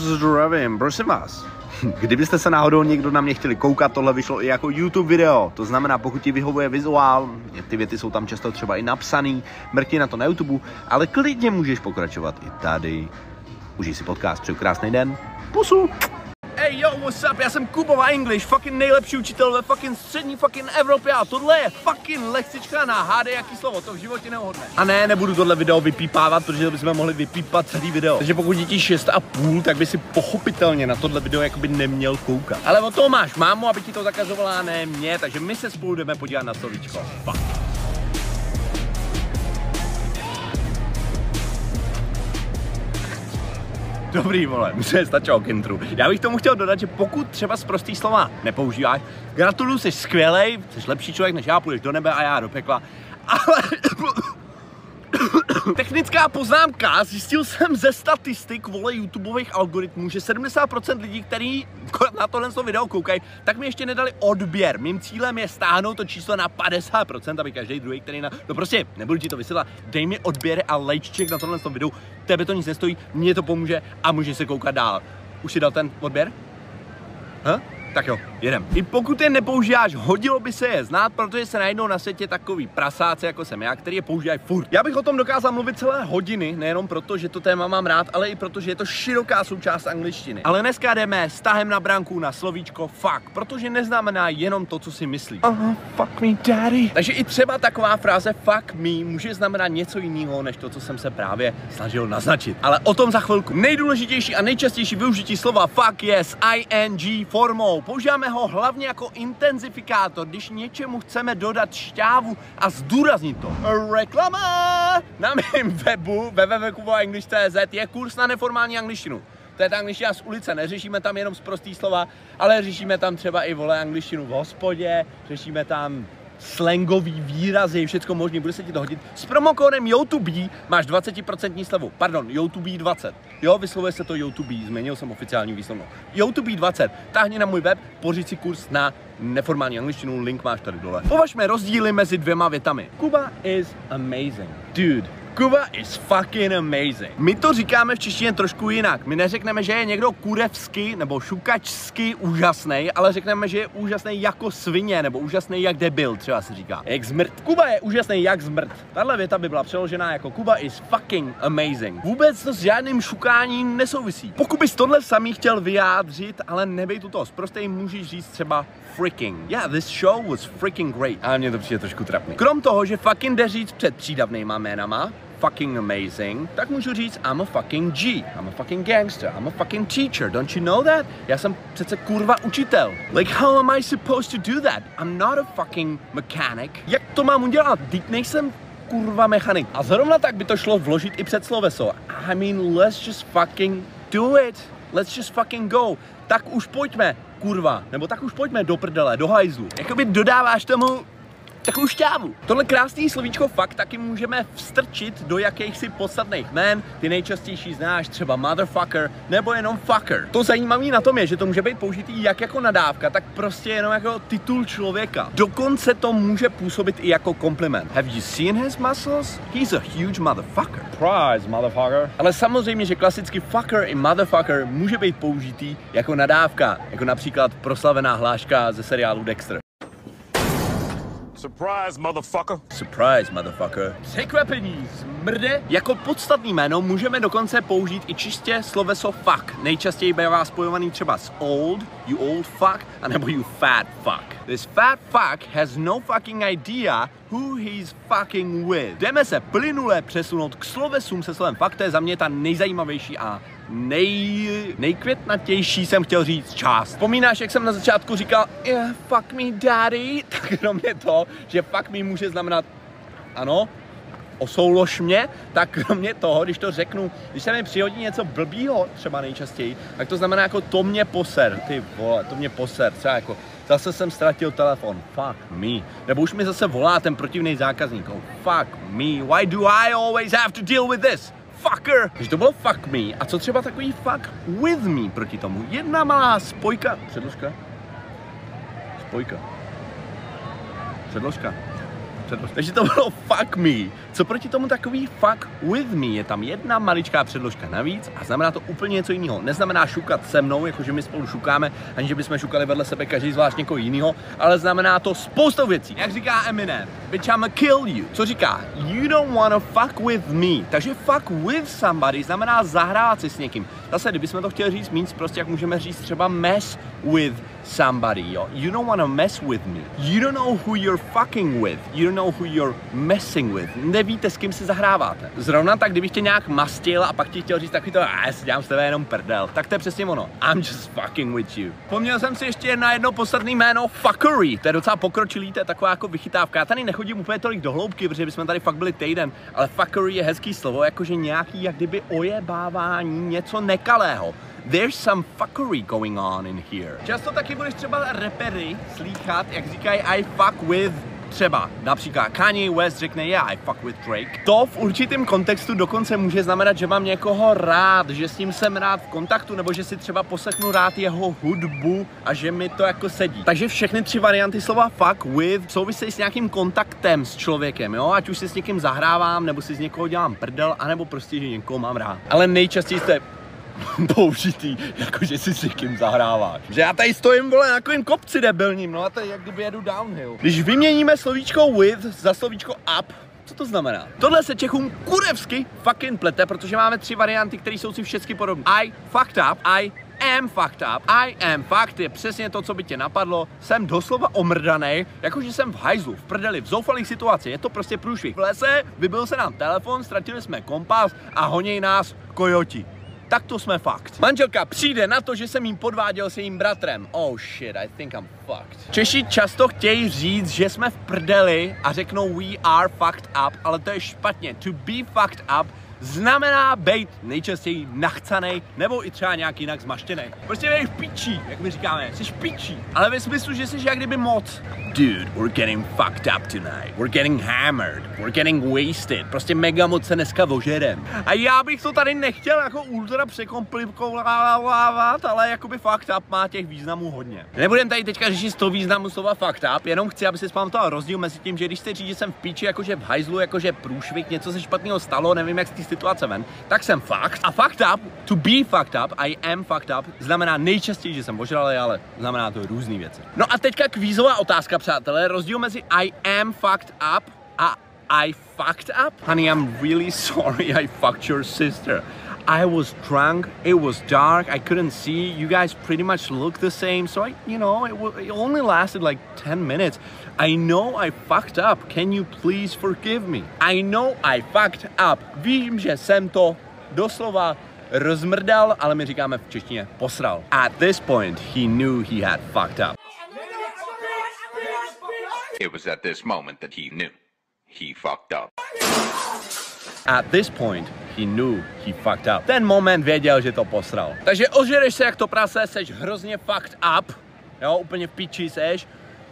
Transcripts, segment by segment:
zdravím, prosím vás. Kdybyste se náhodou někdo na mě chtěli koukat, tohle vyšlo i jako YouTube video. To znamená, pokud ti vyhovuje vizuál, ty věty jsou tam často třeba i napsaný, mrkni na to na YouTube, ale klidně můžeš pokračovat i tady. Užij si podcast, přeju krásný den. Pusu! What's up? Já jsem Kubova English, fucking nejlepší učitel ve fucking střední fucking Evropě a tohle je fucking lekcička na HD jaký slovo, to v životě neohodne. A ne, nebudu tohle video vypípávat, protože bychom mohli vypípat celý video. Takže pokud ti 6,5, tak by si pochopitelně na tohle video jakoby neměl koukat. Ale o to máš mámu, aby ti to zakazovala, ne mě, takže my se spolu jdeme podívat na slovíčko. Fuck. Dobrý, vole, se stačilo k intru. Já bych tomu chtěl dodat, že pokud třeba z prostý slova nepoužíváš, gratuluju, jsi skvělej, jsi lepší člověk než já, půjdeš do nebe a já do pekla, ale Technická poznámka, zjistil jsem ze statistik vole YouTubeových algoritmů, že 70% lidí, kteří na tohle video koukají, tak mi ještě nedali odběr. Mým cílem je stáhnout to číslo na 50%, aby každý druhý, který na... No prostě, nebudu ti to vysvětlat, dej mi odběr a lajček na tohle videu, tebe to nic nestojí, mě to pomůže a můžeš se koukat dál. Už si dal ten odběr? Huh? Tak jo, jedem. I pokud je nepoužíváš, hodilo by se je znát, protože se najdou na světě takový prasáci, jako jsem já, který je používají furt. Já bych o tom dokázal mluvit celé hodiny, nejenom proto, že to téma mám rád, ale i proto, že je to široká součást angličtiny. Ale dneska jdeme s tahem na branku na slovíčko fuck, protože neznamená jenom to, co si myslíš. Uh, fuck me daddy. Takže i třeba taková fráze fuck me může znamenat něco jiného, než to, co jsem se právě snažil naznačit. Ale o tom za chvilku. Nejdůležitější a nejčastější využití slova fuck je s ing formou. Používáme ho hlavně jako intenzifikátor, když něčemu chceme dodat šťávu a zdůraznit to. Reklama! Na mém webu www.english.cz je kurz na neformální angličtinu. To je ta angličtina z ulice, neřešíme tam jenom z prostý slova, ale řešíme tam třeba i vole angličtinu v hospodě, řešíme tam slangový výrazy, všechno možné, bude se ti to hodit. S promokódem YouTube máš 20% slevu, pardon, YouTube 20. Jo, vyslovuje se to YouTube, změnil jsem oficiální výslovno. YouTube 20, táhni na můj web, pořiď si kurz na neformální angličtinu, link máš tady dole. Považme rozdíly mezi dvěma větami. Kuba is amazing. Dude, Kuba is fucking amazing. My to říkáme v češtině trošku jinak. My neřekneme, že je někdo kurevsky nebo šukačsky úžasný, ale řekneme, že je úžasný jako svině nebo úžasný jak debil, třeba se říká. Jak zmrt. Kuba je úžasný jak zmrt. Tahle věta by byla přeložená jako Kuba is fucking amazing. Vůbec to s žádným šukáním nesouvisí. Pokud bys tohle samý chtěl vyjádřit, ale nebej tu to zprostej, můžeš říct třeba freaking. Yeah, this show was freaking great. A mně to přijde trošku trapný. Krom toho, že fucking jde říct před přídavnýma jménama, fucking amazing, tak můžu říct I'm a fucking G, I'm a fucking gangster, I'm a fucking teacher, don't you know that? Já jsem přece kurva učitel. Like how am I supposed to do that? I'm not a fucking mechanic. Jak to mám udělat? Teď nejsem kurva mechanik. A zrovna tak by to šlo vložit i před sloveso. I mean, let's just fucking do it. Let's just fucking go. Tak už pojďme, kurva. Nebo tak už pojďme do prdele, do hajzlu. Jakoby dodáváš tomu takovou šťávu. Tohle krásný slovíčko fakt taky můžeme vstrčit do jakýchsi podstatných jmén. Ty nejčastější znáš třeba motherfucker nebo jenom fucker. To zajímavé na tom je, že to může být použitý jak jako nadávka, tak prostě jenom jako titul člověka. Dokonce to může působit i jako kompliment. Have you seen his muscles? He's a huge motherfucker. Prize, motherfucker. Ale samozřejmě, že klasicky fucker i motherfucker může být použitý jako nadávka, jako například proslavená hláška ze seriálu Dexter. Surprise, motherfucker. Surprise, motherfucker. Překvapení, smrde. Jako podstatný jméno můžeme dokonce použít i čistě sloveso fuck. Nejčastěji bývá spojovaný třeba s old, you old fuck, anebo you fat fuck. This fat fuck has no fucking idea who he's fucking with. Jdeme se plynule přesunout k slovesům se slovem fuck, to je za mě ta nejzajímavější a nej, nejkvětnatější jsem chtěl říct část. Vzpomínáš, jak jsem na začátku říkal, yeah, fuck me daddy, tak kromě to, že fuck me může znamenat, ano, osoulož mě, tak kromě toho, když to řeknu, když se mi přihodí něco blbýho, třeba nejčastěji, tak to znamená jako to mě poser, ty vole, to mě poser, třeba jako zase jsem ztratil telefon, fuck me. Nebo už mi zase volá ten protivný zákazník, oh, fuck me, why do I always have to deal with this? fucker. Takže to bylo fuck me. A co třeba takový fuck with me proti tomu? Jedna malá spojka. Předložka. Spojka. Předložka. Předložka. Takže to bylo fuck me. Co proti tomu takový fuck with me? Je tam jedna maličká předložka navíc a znamená to úplně něco jiného. Neznamená šukat se mnou, jakože my spolu šukáme, aniž že bychom šukali vedle sebe každý zvlášť někoho jiného, ale znamená to spoustu věcí. Jak říká Eminem, bitch I'ma kill you. Co říká? You don't wanna fuck with me. Takže fuck with somebody znamená zahrát si s někým. Zase, kdybychom to chtěli říct víc, prostě jak můžeme říct třeba mess with somebody, jo. You don't wanna mess with me. You don't know who you're fucking with. You don't know who you're messing with. Nevíte, s kým si zahráváte. Zrovna tak, kdybych tě nějak mastil a pak ti chtěl říct takový to, a já si dělám s tebe jenom prdel, tak to je přesně ono. I'm just fucking with you. Poměl jsem si ještě na jedno poslední jméno fuckery. To je docela pokročilý, to je taková jako vychytávka. Já tady nechodím úplně tolik do hloubky, protože bychom tady fakt byli týden, ale fuckery je hezký slovo, jakože nějaký jak kdyby ojebávání něco nekalého. There's some fuckery going on in here. Často taky budeš třeba repery slýchat, jak říkají I fuck with Třeba například Kanye West řekne yeah, I fuck with Drake. To v určitém kontextu dokonce může znamenat, že mám někoho rád, že s ním jsem rád v kontaktu, nebo že si třeba poslechnu rád jeho hudbu a že mi to jako sedí. Takže všechny tři varianty slova fuck with souvisejí s nějakým kontaktem s člověkem, jo? Ať už si s někým zahrávám, nebo si z někoho dělám prdel, anebo prostě, že někoho mám rád. Ale nejčastěji to je použitý, jakože si s někým zahráváš. Že já tady stojím, vole, na takovým kopci debilním, no a to je jak kdyby jedu downhill. Když vyměníme slovíčko with za slovíčko up, co to znamená? Tohle se Čechům kurevsky fucking plete, protože máme tři varianty, které jsou si všechny podobné. I fucked up, I am fucked up, I am fucked je přesně to, co by tě napadlo. Jsem doslova omrdaný, jakože jsem v hajzlu, v prdeli, v zoufalých situaci. Je to prostě průšvih. V lese vybil se nám telefon, ztratili jsme kompas a honěj nás kojoti tak to jsme fakt. Manželka přijde na to, že jsem jim podváděl s jejím bratrem. Oh shit, I think I'm fucked. Češi často chtějí říct, že jsme v prdeli a řeknou we are fucked up, ale to je špatně. To be fucked up znamená být nejčastěji nachcanej nebo i třeba nějak jinak zmaštěný. Prostě jsi pičí, jak my říkáme, jsi pičí, ale ve smyslu, že jsi jak kdyby moc. Dude, we're getting fucked up tonight. We're getting hammered. We're getting wasted. Prostě mega moc se dneska vožerem. A já bych to tady nechtěl jako ultra překomplikovávat, ale jakoby fucked up má těch významů hodně. Nebudem tady teďka řešit to významu slova fucked up, jenom chci, aby si pamatoval rozdíl mezi tím, že když se říct, že jsem v píči, jakože v hajzlu, jakože průšvih, něco se špatného stalo, nevím, jak té situace ven, tak jsem fucked. A fucked up, to be fucked up, I am fucked up, znamená nejčastěji, že jsem ožralý, ale znamená to různé věci. No a teďka kvízová otázka, přátelé, rozdíl mezi I am fucked up a I fucked up? Honey, I'm really sorry I fucked your sister. I was drunk, it was dark, I couldn't see, you guys pretty much look the same, so I, you know, it, it only lasted like 10 minutes. I know I fucked up, can you please forgive me? I know I fucked up, vím, že jsem to doslova rozmrdal, ale my říkáme v češtině posral. At this point, he knew he had fucked up. It was at this moment that he knew he fucked up. At this point, he knew he fucked up. Ten moment věděl, že to posral. Takže ožereš se jak to prase, seš hrozně fucked up, jo, úplně v piči seš,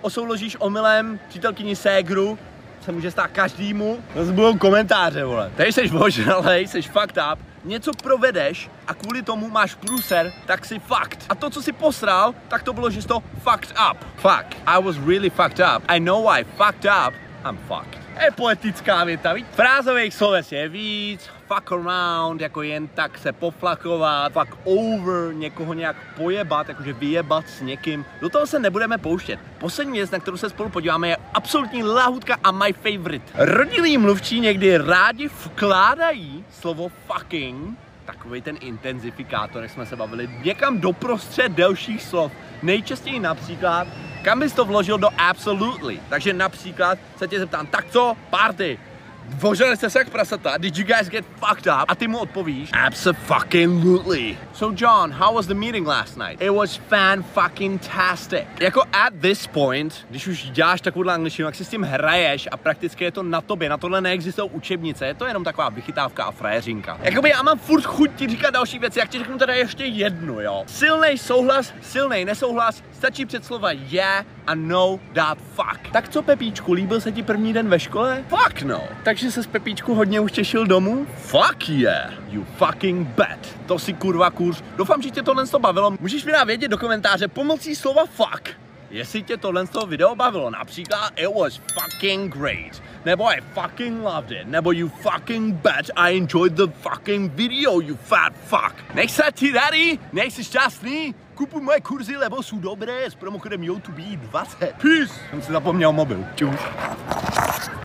osouložíš omylem přítelkyni ségru, se může stát každému, to budou komentáře, vole. Tady seš ožralej, seš fucked up, něco provedeš a kvůli tomu máš průser, tak si fucked. A to, co si posral, tak to bylo, že jsi to fucked up. Fuck, I was really fucked up. I know I fucked up, I'm fucked. Je poetická věta, víc? Frázových sloves je víc, fuck around, jako jen tak se poflakovat, fuck over, někoho nějak pojebat, jakože vyjebat s někým. Do toho se nebudeme pouštět. Poslední věc, na kterou se spolu podíváme, je absolutní lahutka a my favorite. Rodilí mluvčí někdy rádi vkládají slovo fucking takový ten intenzifikátor, jak jsme se bavili, někam doprostřed delších slov. Nejčastěji například, kam bys to vložil do absolutely. Takže například se tě zeptám, tak co, party, Vožali jste se jak prasata, did you guys get fucked up? A ty mu odpovíš, absolutely. So John, how was the meeting last night? It was fan fucking tastic. Jako at this point, když už děláš takovou angličtinu, jak si s tím hraješ a prakticky je to na tobě, na tohle neexistují učebnice, je to jenom taková vychytávka a frajeřinka. Jakoby já mám furt chuť ti říkat další věci, jak ti řeknu teda ještě jednu, jo. Silnej souhlas, silnej nesouhlas, stačí před slova yeah a no that fuck. Tak co Pepíčku, líbil se ti první den ve škole? Fuck no. Takže se s Pepíčku hodně už těšil domů? Fuck yeah, you fucking bet. To si kurva kurz. Doufám, že tě tohle to bavilo. Můžeš mi dát vědět do komentáře pomocí slova fuck. Jestli tě tohle z toho video bavilo, například it was fucking great, nebo I fucking loved it, nebo you fucking bet I enjoyed the fucking video, you fat fuck. Nech se ti daddy, nech jsi šťastný, Kupu moje kurzy levosu dobré s promokodem YouTube 20. Peace! Jsem si zapomněl mobil. Čus.